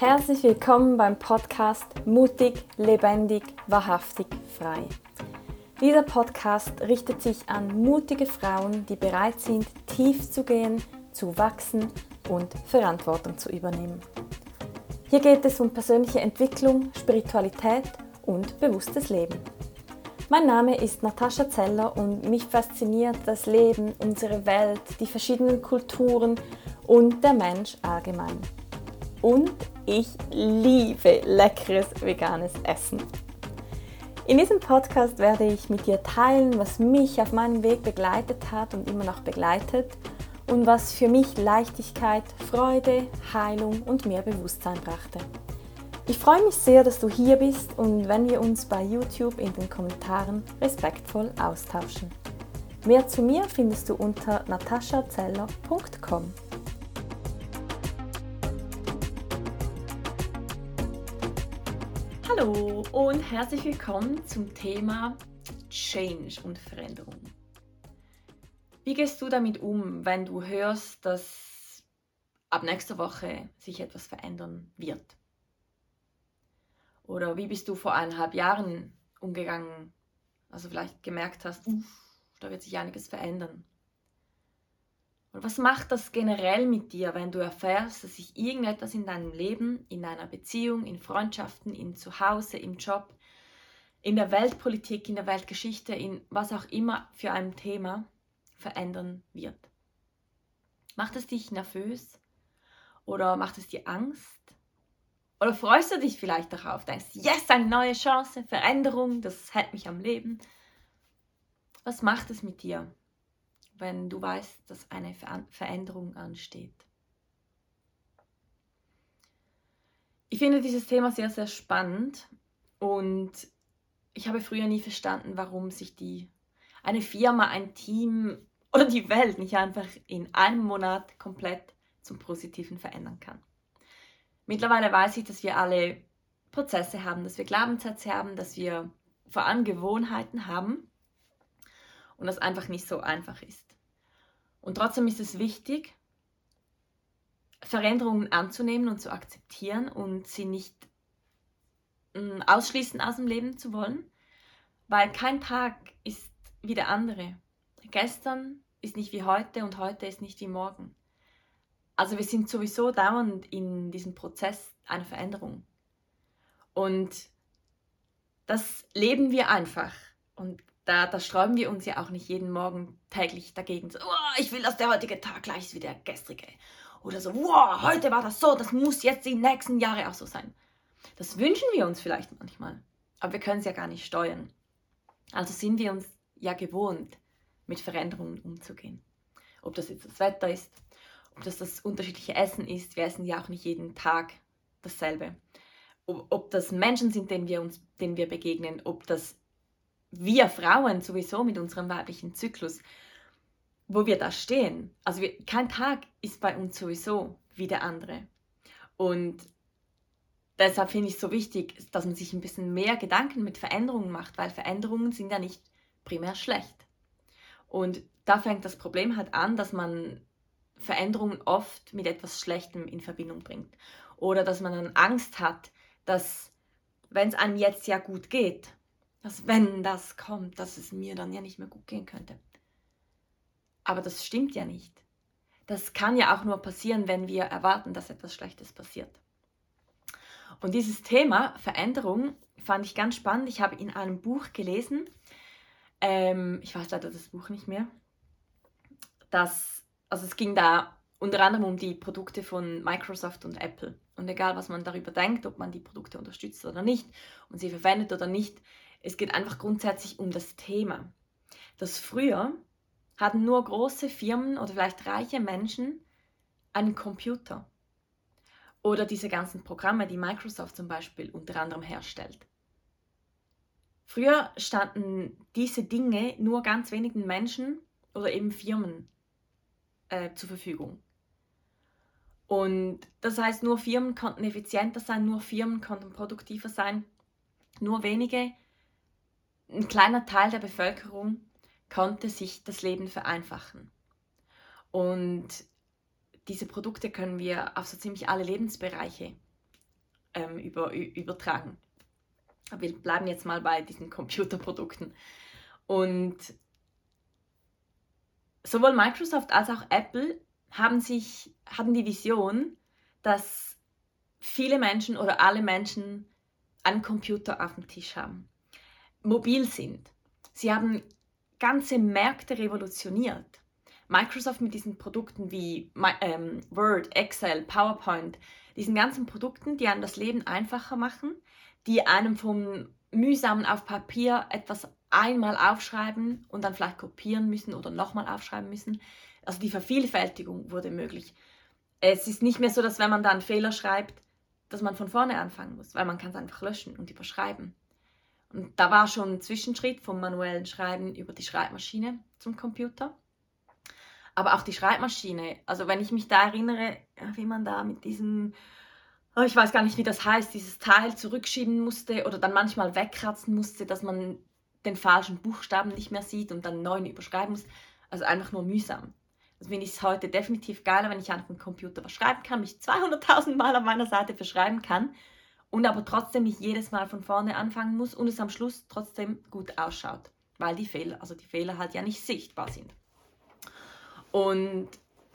Herzlich willkommen beim Podcast Mutig, lebendig, wahrhaftig, frei. Dieser Podcast richtet sich an mutige Frauen, die bereit sind, tief zu gehen, zu wachsen und Verantwortung zu übernehmen. Hier geht es um persönliche Entwicklung, Spiritualität und bewusstes Leben. Mein Name ist Natascha Zeller und mich fasziniert das Leben, unsere Welt, die verschiedenen Kulturen und der Mensch allgemein. Und ich liebe leckeres veganes Essen. In diesem Podcast werde ich mit dir teilen, was mich auf meinem Weg begleitet hat und immer noch begleitet und was für mich Leichtigkeit, Freude, Heilung und mehr Bewusstsein brachte. Ich freue mich sehr, dass du hier bist und wenn wir uns bei YouTube in den Kommentaren respektvoll austauschen. Mehr zu mir findest du unter nataschazeller.com. Hallo und herzlich willkommen zum Thema Change und Veränderung. Wie gehst du damit um, wenn du hörst, dass ab nächster Woche sich etwas verändern wird? Oder wie bist du vor eineinhalb Jahren umgegangen? Also vielleicht gemerkt hast, uff, da wird sich einiges verändern. Und was macht das generell mit dir, wenn du erfährst, dass sich irgendetwas in deinem Leben, in deiner Beziehung, in Freundschaften, in Zuhause, im Job, in der Weltpolitik, in der Weltgeschichte, in was auch immer für ein Thema verändern wird? Macht es dich nervös? Oder macht es dir Angst? Oder freust du dich vielleicht darauf? Denkst, yes, eine neue Chance, Veränderung, das hält mich am Leben. Was macht es mit dir, wenn du weißt, dass eine Veränderung ansteht? Ich finde dieses Thema sehr, sehr spannend und ich habe früher nie verstanden, warum sich die, eine Firma, ein Team oder die Welt nicht einfach in einem Monat komplett zum Positiven verändern kann. Mittlerweile weiß ich, dass wir alle Prozesse haben, dass wir Glaubenssätze haben, dass wir vor allem Gewohnheiten haben und das einfach nicht so einfach ist. Und trotzdem ist es wichtig, Veränderungen anzunehmen und zu akzeptieren und sie nicht mm, ausschließen aus dem Leben zu wollen, weil kein Tag ist wie der andere. Gestern ist nicht wie heute und heute ist nicht wie morgen. Also wir sind sowieso dauernd in diesem Prozess einer Veränderung. Und das leben wir einfach. Und da, da sträuben wir uns ja auch nicht jeden Morgen täglich dagegen. So, oh, ich will, dass der heutige Tag gleich ist wie der gestrige. Oder so, wow, heute war das so, das muss jetzt die nächsten Jahre auch so sein. Das wünschen wir uns vielleicht manchmal. Aber wir können es ja gar nicht steuern. Also sind wir uns ja gewohnt, mit Veränderungen umzugehen. Ob das jetzt das Wetter ist, ob das das unterschiedliche Essen ist. Wir essen ja auch nicht jeden Tag dasselbe. Ob, ob das Menschen sind, denen wir, uns, denen wir begegnen, ob das wir Frauen sowieso mit unserem weiblichen Zyklus, wo wir da stehen. Also wir, kein Tag ist bei uns sowieso wie der andere. Und deshalb finde ich es so wichtig, dass man sich ein bisschen mehr Gedanken mit Veränderungen macht, weil Veränderungen sind ja nicht primär schlecht. Und da fängt das Problem halt an, dass man Veränderungen oft mit etwas Schlechtem in Verbindung bringt. Oder dass man dann Angst hat, dass, wenn es einem jetzt ja gut geht, dass wenn das kommt, dass es mir dann ja nicht mehr gut gehen könnte. Aber das stimmt ja nicht. Das kann ja auch nur passieren, wenn wir erwarten, dass etwas Schlechtes passiert. Und dieses Thema Veränderung fand ich ganz spannend. Ich habe in einem Buch gelesen, ähm, ich weiß leider das Buch nicht mehr, dass also es ging da unter anderem um die Produkte von Microsoft und Apple. Und egal, was man darüber denkt, ob man die Produkte unterstützt oder nicht und sie verwendet oder nicht, es geht einfach grundsätzlich um das Thema. Das früher hatten nur große Firmen oder vielleicht reiche Menschen einen Computer oder diese ganzen Programme, die Microsoft zum Beispiel unter anderem herstellt. Früher standen diese Dinge nur ganz wenigen Menschen oder eben Firmen äh, zur Verfügung. Und das heißt, nur Firmen konnten effizienter sein, nur Firmen konnten produktiver sein, nur wenige, ein kleiner Teil der Bevölkerung konnte sich das Leben vereinfachen. Und diese Produkte können wir auf so ziemlich alle Lebensbereiche ähm, über, übertragen. Wir bleiben jetzt mal bei diesen Computerprodukten. Und sowohl Microsoft als auch Apple haben sich, hatten die Vision, dass viele Menschen oder alle Menschen einen Computer auf dem Tisch haben, mobil sind. Sie haben ganze Märkte revolutioniert. Microsoft mit diesen Produkten wie ähm, Word, Excel, PowerPoint, diesen ganzen Produkten, die einem das Leben einfacher machen, die einem vom mühsamen auf Papier etwas einmal aufschreiben und dann vielleicht kopieren müssen oder nochmal aufschreiben müssen. Also die Vervielfältigung wurde möglich. Es ist nicht mehr so, dass wenn man da einen Fehler schreibt, dass man von vorne anfangen muss, weil man kann es einfach löschen und überschreiben. Und da war schon ein Zwischenschritt vom manuellen Schreiben über die Schreibmaschine zum Computer. Aber auch die Schreibmaschine, also wenn ich mich da erinnere, wie man da mit diesem, oh, ich weiß gar nicht, wie das heißt, dieses Teil zurückschieben musste oder dann manchmal wegkratzen musste, dass man den falschen Buchstaben nicht mehr sieht und dann einen neuen überschreiben muss. Also einfach nur mühsam. Also finde ich es heute definitiv geiler, wenn ich einfach dem Computer was schreiben kann, mich 200.000 Mal auf meiner Seite verschreiben kann und aber trotzdem nicht jedes Mal von vorne anfangen muss und es am Schluss trotzdem gut ausschaut, weil die Fehler, also die Fehler halt ja nicht sichtbar sind. Und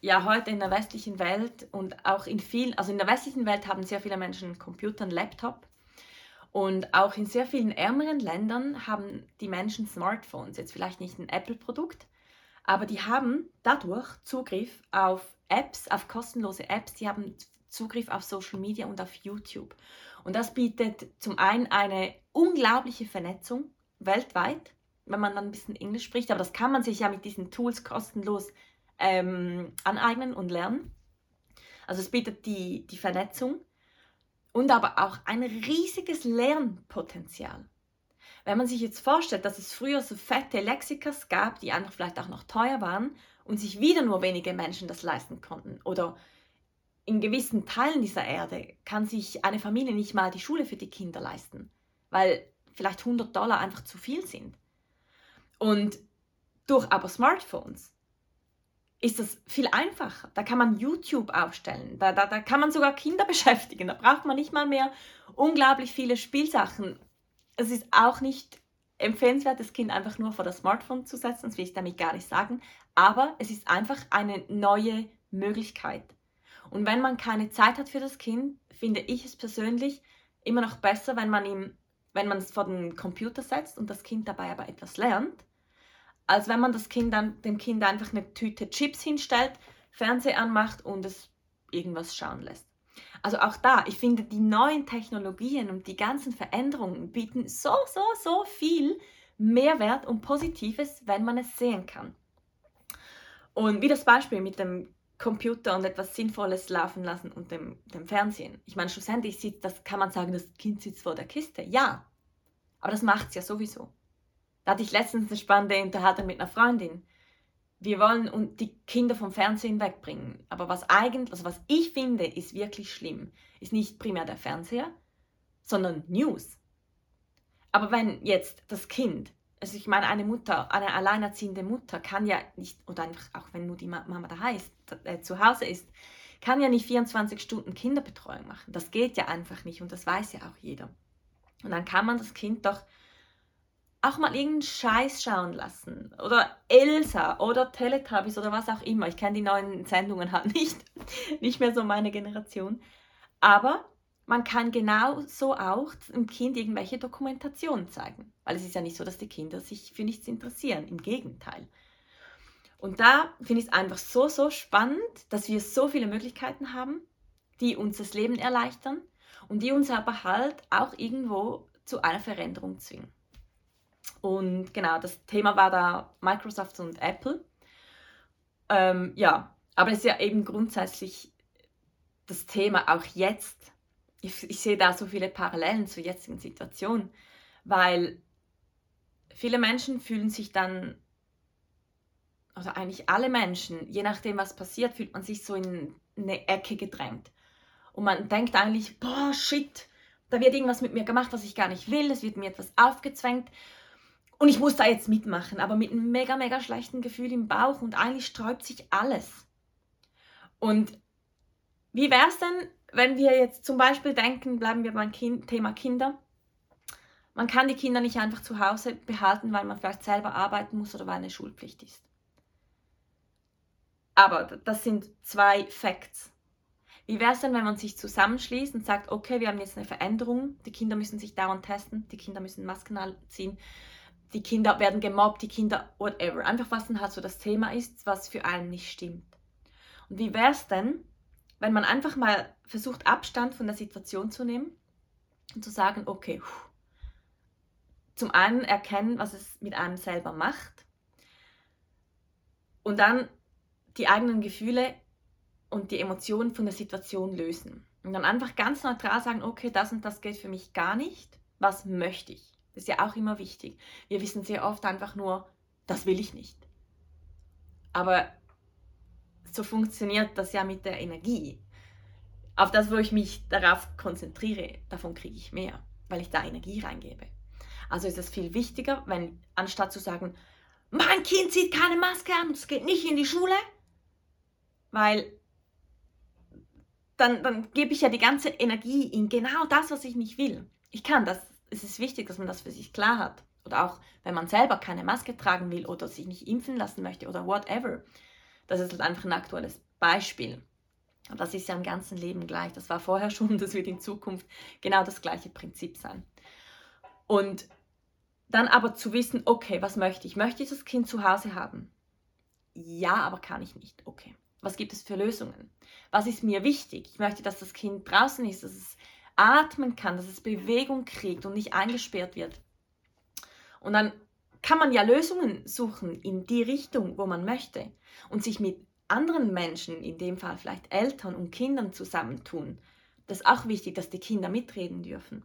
ja, heute in der westlichen Welt und auch in vielen, also in der westlichen Welt haben sehr viele Menschen einen Computer, einen Laptop. Und auch in sehr vielen ärmeren Ländern haben die Menschen Smartphones. Jetzt vielleicht nicht ein Apple-Produkt, aber die haben dadurch Zugriff auf Apps, auf kostenlose Apps. Die haben Zugriff auf Social Media und auf YouTube. Und das bietet zum einen eine unglaubliche Vernetzung weltweit, wenn man dann ein bisschen Englisch spricht. Aber das kann man sich ja mit diesen Tools kostenlos ähm, aneignen und lernen. Also es bietet die, die Vernetzung und aber auch ein riesiges Lernpotenzial. Wenn man sich jetzt vorstellt, dass es früher so fette Lexikas gab, die einfach vielleicht auch noch teuer waren und sich wieder nur wenige Menschen das leisten konnten oder in gewissen Teilen dieser Erde kann sich eine Familie nicht mal die Schule für die Kinder leisten, weil vielleicht 100 Dollar einfach zu viel sind. Und durch aber Smartphones ist das viel einfacher. Da kann man YouTube aufstellen, da, da, da kann man sogar Kinder beschäftigen, da braucht man nicht mal mehr unglaublich viele Spielsachen. Es ist auch nicht empfehlenswert, das Kind einfach nur vor das Smartphone zu setzen, das will ich damit gar nicht sagen, aber es ist einfach eine neue Möglichkeit. Und wenn man keine Zeit hat für das Kind, finde ich es persönlich immer noch besser, wenn man ihm, wenn man es vor den Computer setzt und das Kind dabei aber etwas lernt, als wenn man das Kind dann, dem Kind einfach eine Tüte Chips hinstellt, Fernseher anmacht und es irgendwas schauen lässt. Also auch da, ich finde, die neuen Technologien und die ganzen Veränderungen bieten so, so, so viel Mehrwert und Positives, wenn man es sehen kann. Und wie das Beispiel mit dem Computer und etwas Sinnvolles laufen lassen und dem, dem Fernsehen. Ich meine, schlussendlich sieht, das kann man sagen, das Kind sitzt vor der Kiste. Ja, aber das macht es ja sowieso. Da hatte ich letztens eine spannende Unterhaltung mit einer Freundin. Wir wollen die Kinder vom Fernsehen wegbringen. Aber was eigentlich, also was ich finde, ist wirklich schlimm, ist nicht primär der Fernseher, sondern News. Aber wenn jetzt das Kind also ich meine, eine Mutter, eine alleinerziehende Mutter kann ja nicht, oder einfach auch wenn nur die Mama da heißt, äh, zu Hause ist, kann ja nicht 24 Stunden Kinderbetreuung machen. Das geht ja einfach nicht und das weiß ja auch jeder. Und dann kann man das Kind doch auch mal irgendeinen Scheiß schauen lassen. Oder Elsa oder Teletubbies oder was auch immer. Ich kenne die neuen Sendungen halt nicht. nicht mehr so meine Generation. Aber man kann genauso auch dem Kind irgendwelche Dokumentationen zeigen. Weil es ist ja nicht so, dass die Kinder sich für nichts interessieren. Im Gegenteil. Und da finde ich es einfach so, so spannend, dass wir so viele Möglichkeiten haben, die uns das Leben erleichtern und die uns aber halt auch irgendwo zu einer Veränderung zwingen. Und genau, das Thema war da Microsoft und Apple. Ähm, ja, aber es ist ja eben grundsätzlich das Thema auch jetzt ich, ich sehe da so viele Parallelen zur jetzigen Situation, weil viele Menschen fühlen sich dann, oder eigentlich alle Menschen, je nachdem, was passiert, fühlt man sich so in eine Ecke gedrängt. Und man denkt eigentlich, boah, shit, da wird irgendwas mit mir gemacht, was ich gar nicht will, es wird mir etwas aufgezwängt. Und ich muss da jetzt mitmachen, aber mit einem mega, mega schlechten Gefühl im Bauch und eigentlich sträubt sich alles. Und wie wäre es denn, wenn wir jetzt zum Beispiel denken, bleiben wir beim kind, Thema Kinder. Man kann die Kinder nicht einfach zu Hause behalten, weil man vielleicht selber arbeiten muss oder weil eine Schulpflicht ist. Aber das sind zwei Facts. Wie wäre es denn, wenn man sich zusammenschließt und sagt, okay, wir haben jetzt eine Veränderung, die Kinder müssen sich dauernd testen, die Kinder müssen Masken ziehen, die Kinder werden gemobbt, die Kinder, whatever. Einfach was dann halt so das Thema ist, was für einen nicht stimmt. Und wie wäre es denn, wenn man einfach mal versucht, Abstand von der Situation zu nehmen und zu sagen, okay, zum einen erkennen, was es mit einem selber macht und dann die eigenen Gefühle und die Emotionen von der Situation lösen. Und dann einfach ganz neutral sagen, okay, das und das geht für mich gar nicht. Was möchte ich? Das ist ja auch immer wichtig. Wir wissen sehr oft einfach nur, das will ich nicht. Aber so funktioniert das ja mit der Energie. Auf das, wo ich mich darauf konzentriere, davon kriege ich mehr, weil ich da Energie reingebe. Also ist es viel wichtiger, wenn anstatt zu sagen, mein Kind zieht keine Maske an, es geht nicht in die Schule, weil dann, dann gebe ich ja die ganze Energie in genau das, was ich nicht will. Ich kann das, es ist wichtig, dass man das für sich klar hat. Oder auch, wenn man selber keine Maske tragen will oder sich nicht impfen lassen möchte oder whatever. Das ist einfach ein aktuelles Beispiel. Und das ist ja im ganzen Leben gleich. Das war vorher schon, das wird in Zukunft genau das gleiche Prinzip sein. Und dann aber zu wissen, okay, was möchte ich? Möchte ich das Kind zu Hause haben? Ja, aber kann ich nicht. Okay. Was gibt es für Lösungen? Was ist mir wichtig? Ich möchte, dass das Kind draußen ist, dass es atmen kann, dass es Bewegung kriegt und nicht eingesperrt wird. Und dann kann man ja Lösungen suchen in die Richtung, wo man möchte und sich mit anderen Menschen, in dem Fall vielleicht Eltern und Kindern zusammentun. Das ist auch wichtig, dass die Kinder mitreden dürfen,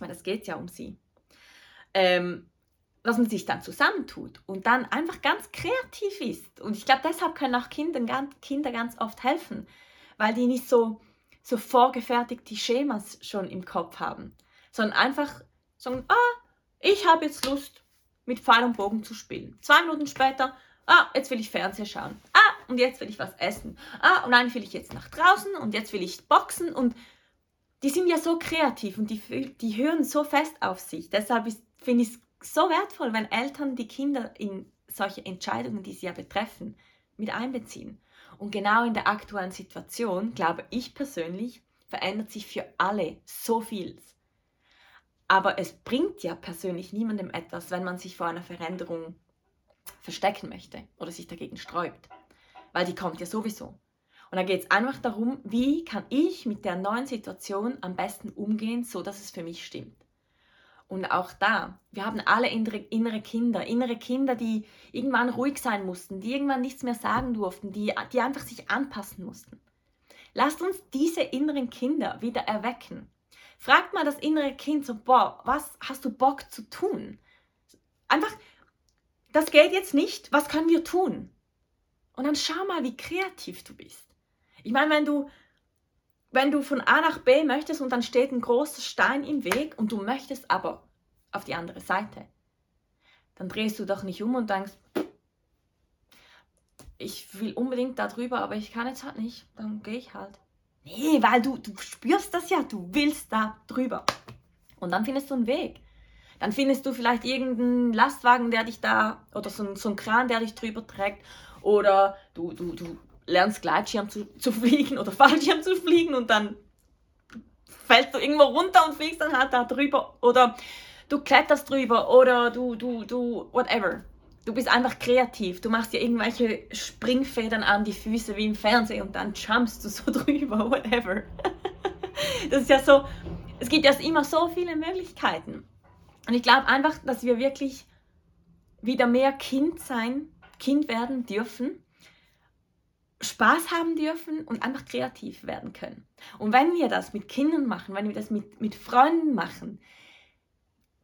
weil das geht ja um sie. Ähm, dass man sich dann zusammentut und dann einfach ganz kreativ ist. Und ich glaube, deshalb können auch Kinder, Kinder ganz oft helfen, weil die nicht so, so vorgefertigte Schemas schon im Kopf haben, sondern einfach sagen, ah, ich habe jetzt Lust, mit Pfeil und Bogen zu spielen. Zwei Minuten später, ah, jetzt will ich Fernsehen schauen. Ah, und jetzt will ich was essen. Ah, und dann will ich jetzt nach draußen und jetzt will ich boxen und die sind ja so kreativ und die, die hören so fest auf sich. Deshalb finde ich es so wertvoll, wenn Eltern die Kinder in solche Entscheidungen, die sie ja betreffen, mit einbeziehen. Und genau in der aktuellen Situation, glaube ich persönlich, verändert sich für alle so viel. Aber es bringt ja persönlich niemandem etwas, wenn man sich vor einer Veränderung verstecken möchte oder sich dagegen sträubt. Weil die kommt ja sowieso. Und da geht es einfach darum, wie kann ich mit der neuen Situation am besten umgehen, so dass es für mich stimmt. Und auch da, wir haben alle innere, Kinder, innere Kinder, die irgendwann ruhig sein mussten, die irgendwann nichts mehr sagen durften, die, die einfach sich anpassen mussten. Lasst uns diese inneren Kinder wieder erwecken. Fragt mal das innere Kind so, boah, was hast du Bock zu tun? Einfach, das geht jetzt nicht, was können wir tun? Und dann schau mal, wie kreativ du bist. Ich meine, wenn du wenn du von A nach B möchtest und dann steht ein großer Stein im Weg und du möchtest aber auf die andere Seite, dann drehst du doch nicht um und denkst, ich will unbedingt da drüber, aber ich kann jetzt halt nicht, dann gehe ich halt. Nee, weil du, du spürst das ja, du willst da drüber. Und dann findest du einen Weg. Dann findest du vielleicht irgendeinen Lastwagen, der dich da, oder so, so einen Kran, der dich drüber trägt. Oder du, du, du lernst Gleitschirm zu, zu fliegen oder Fallschirm zu fliegen und dann fällst du irgendwo runter und fliegst dann halt da drüber oder du kletterst drüber oder du, du, du, whatever. Du bist einfach kreativ. Du machst dir irgendwelche Springfedern an die Füße wie im Fernsehen und dann jumpst du so drüber, whatever. Das ist ja so, es gibt ja immer so viele Möglichkeiten. Und ich glaube einfach, dass wir wirklich wieder mehr Kind sein, Kind werden dürfen Spaß haben dürfen und einfach kreativ werden können. Und wenn wir das mit Kindern machen, wenn wir das mit, mit Freunden machen,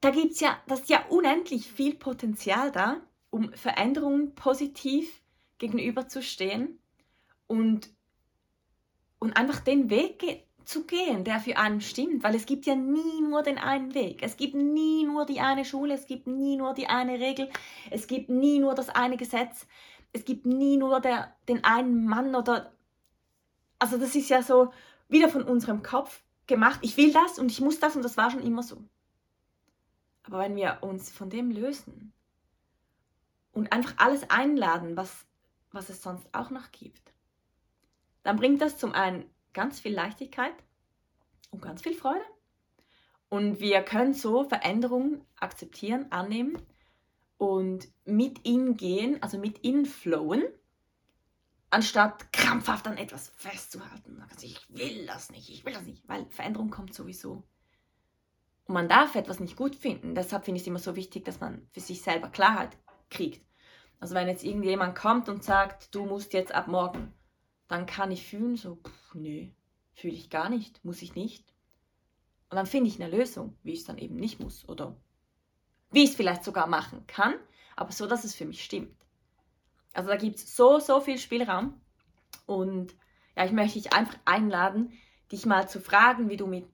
da gibt es ja, das ist ja unendlich viel Potenzial da, um Veränderungen positiv gegenüberzustehen und, und einfach den Weg ge zu gehen, der für einen stimmt, weil es gibt ja nie nur den einen Weg. Es gibt nie nur die eine Schule, es gibt nie nur die eine Regel, es gibt nie nur das eine Gesetz es gibt nie nur der, den einen Mann oder. Also, das ist ja so wieder von unserem Kopf gemacht, ich will das und ich muss das und das war schon immer so. Aber wenn wir uns von dem lösen und einfach alles einladen, was, was es sonst auch noch gibt, dann bringt das zum einen ganz viel Leichtigkeit und ganz viel Freude. Und wir können so Veränderungen akzeptieren, annehmen und mit ihnen gehen, also mit ihnen flowen, anstatt krampfhaft an etwas festzuhalten. Also ich will das nicht, ich will das nicht, weil Veränderung kommt sowieso. Und man darf etwas nicht gut finden. Deshalb finde ich es immer so wichtig, dass man für sich selber Klarheit kriegt. Also wenn jetzt irgendjemand kommt und sagt, du musst jetzt ab morgen, dann kann ich fühlen, so, pff, nee, fühle ich gar nicht, muss ich nicht. Und dann finde ich eine Lösung, wie ich es dann eben nicht muss oder wie ich es vielleicht sogar machen kann, aber so, dass es für mich stimmt. Also da gibt es so, so viel Spielraum und ja, ich möchte dich einfach einladen, dich mal zu fragen, wie du mit,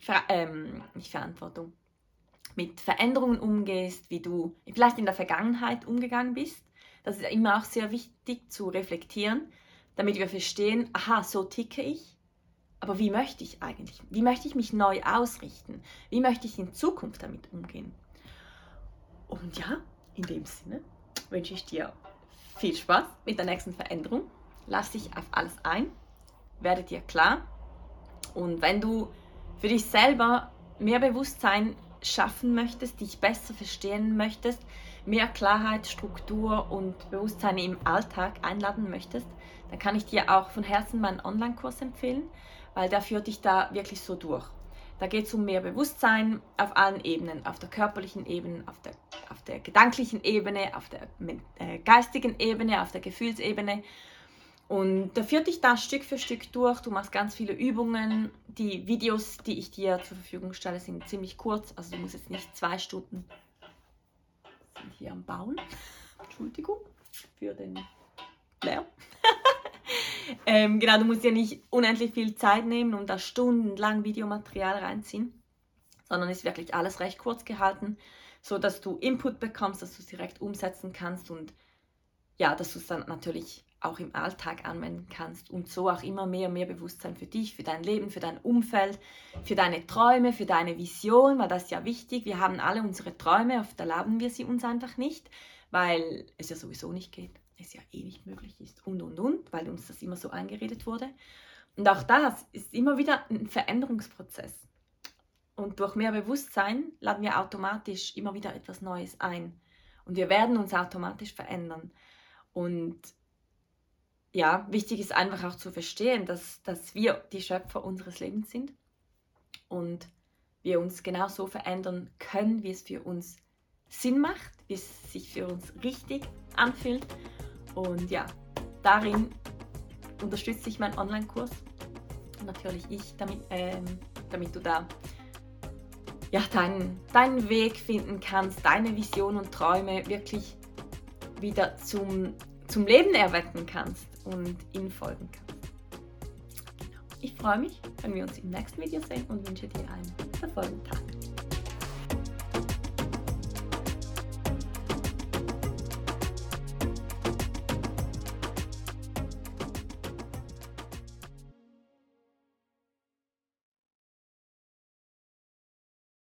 Ver ähm, nicht Verantwortung, mit Veränderungen umgehst, wie du vielleicht in der Vergangenheit umgegangen bist. Das ist immer auch sehr wichtig zu reflektieren, damit wir verstehen, aha, so ticke ich, aber wie möchte ich eigentlich? Wie möchte ich mich neu ausrichten? Wie möchte ich in Zukunft damit umgehen? Und ja, in dem Sinne wünsche ich dir viel Spaß mit der nächsten Veränderung. Lass dich auf alles ein, werde dir klar. Und wenn du für dich selber mehr Bewusstsein schaffen möchtest, dich besser verstehen möchtest, mehr Klarheit, Struktur und Bewusstsein im Alltag einladen möchtest, dann kann ich dir auch von Herzen meinen Online-Kurs empfehlen, weil der führt dich da wirklich so durch. Da geht es um mehr Bewusstsein auf allen Ebenen, auf der körperlichen Ebene, auf der, auf der gedanklichen Ebene, auf der äh, geistigen Ebene, auf der Gefühlsebene. Und da führt dich da Stück für Stück durch. Du machst ganz viele Übungen. Die Videos, die ich dir zur Verfügung stelle, sind ziemlich kurz. Also du musst jetzt nicht zwei Stunden hier am Bauen. Entschuldigung für den Lärm. ähm, genau, du musst ja nicht unendlich viel Zeit nehmen und da stundenlang Videomaterial reinziehen, sondern ist wirklich alles recht kurz gehalten, so dass du Input bekommst, dass du es direkt umsetzen kannst und ja, dass du es dann natürlich auch im Alltag anwenden kannst und so auch immer mehr und mehr Bewusstsein für dich, für dein Leben, für dein Umfeld, für deine Träume, für deine Vision, weil das ist ja wichtig. Wir haben alle unsere Träume, oft erlauben wir sie uns einfach nicht, weil es ja sowieso nicht geht es ja eh nicht möglich ist und und und, weil uns das immer so eingeredet wurde. Und auch das ist immer wieder ein Veränderungsprozess. Und durch mehr Bewusstsein laden wir automatisch immer wieder etwas Neues ein. Und wir werden uns automatisch verändern. Und ja, wichtig ist einfach auch zu verstehen, dass, dass wir die Schöpfer unseres Lebens sind und wir uns genau so verändern können, wie es für uns Sinn macht, wie es sich für uns richtig anfühlt und ja, darin unterstütze ich meinen Online-Kurs. Natürlich ich, damit, ähm, damit du da ja, deinen, deinen Weg finden kannst, deine Vision und Träume wirklich wieder zum, zum Leben erwecken kannst und ihnen folgen kannst. Genau. Ich freue mich, wenn wir uns im nächsten Video sehen und wünsche dir einen erfolgreichen Tag.